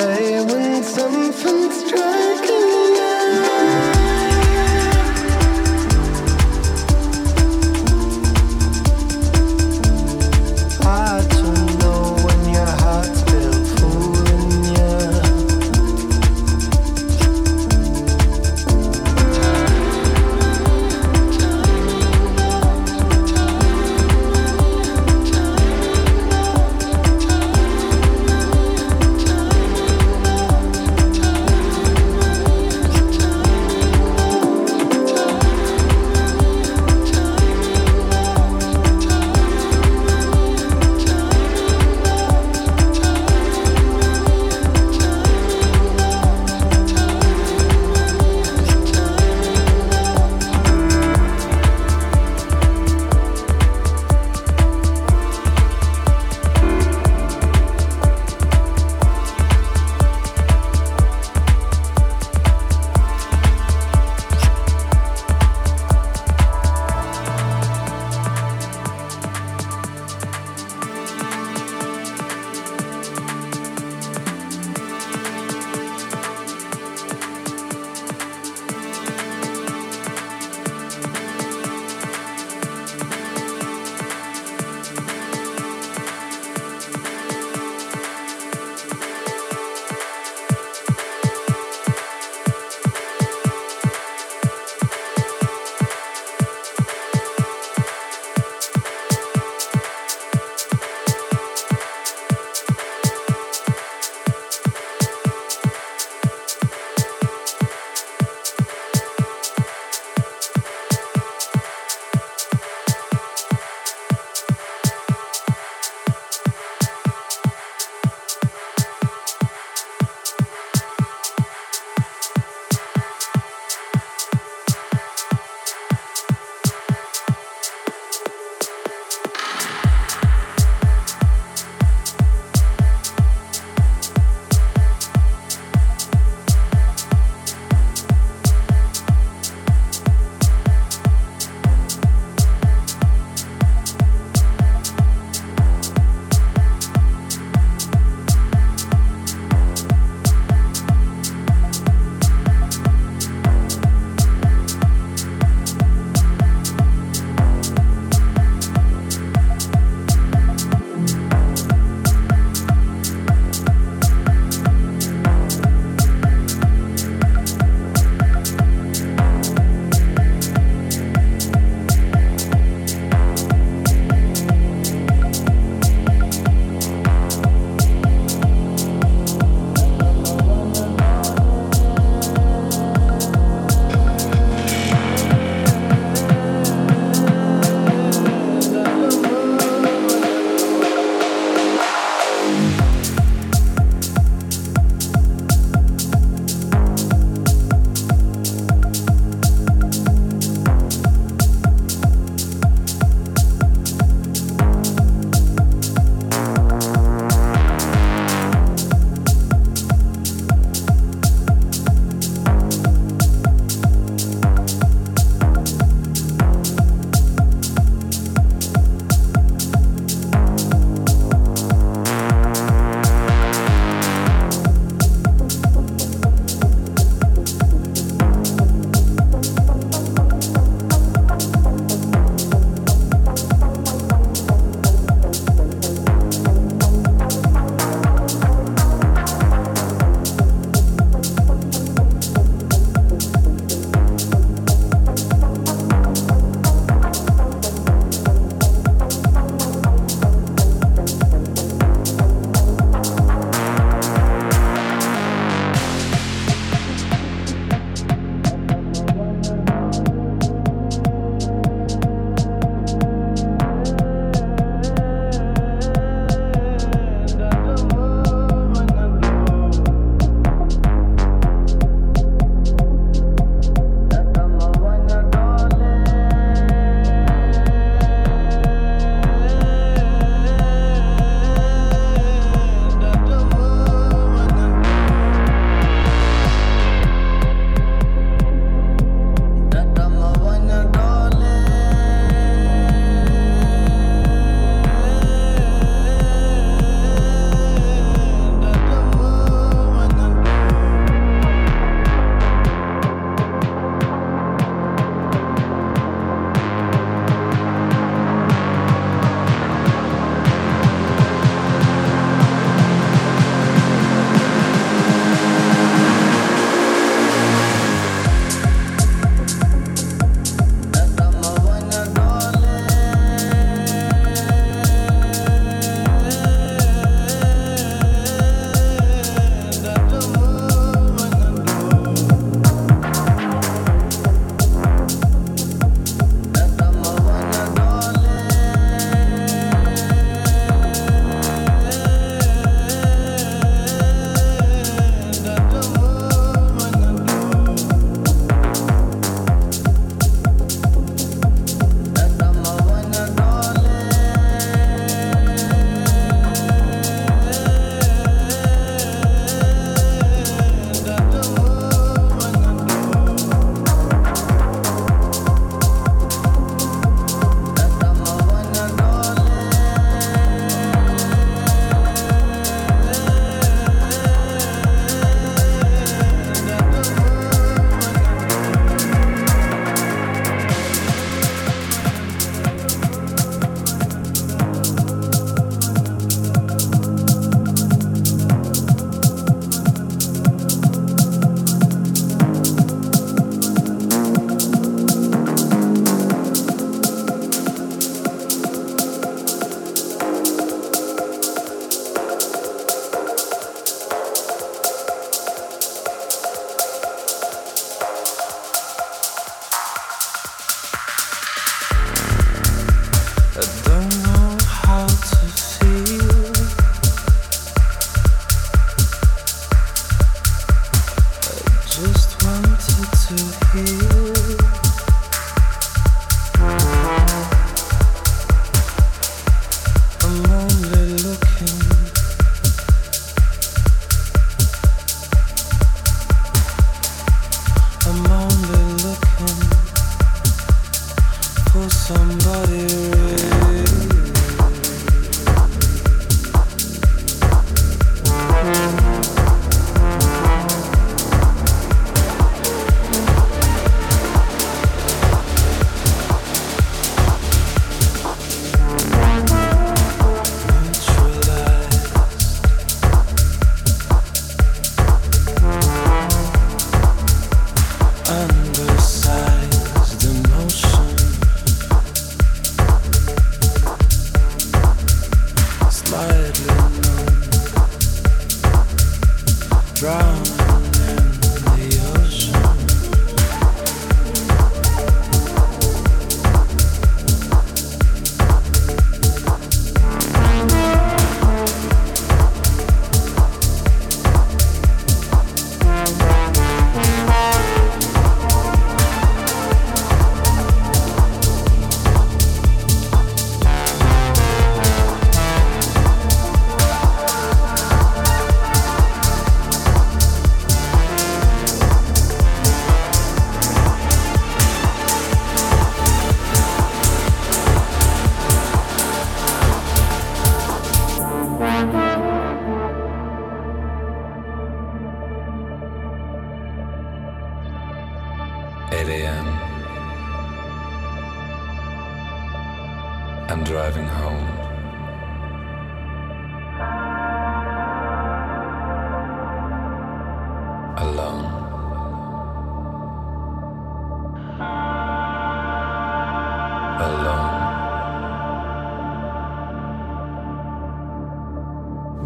I when something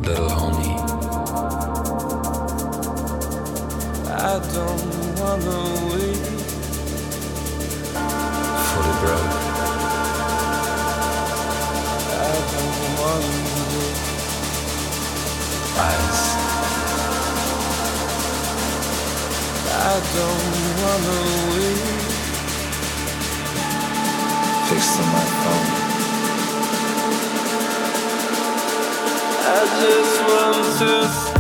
little homie. I don't wanna wait for the broke. I don't wanna wait. Eyes. I don't wanna wait. Fixed on my phone. I just want to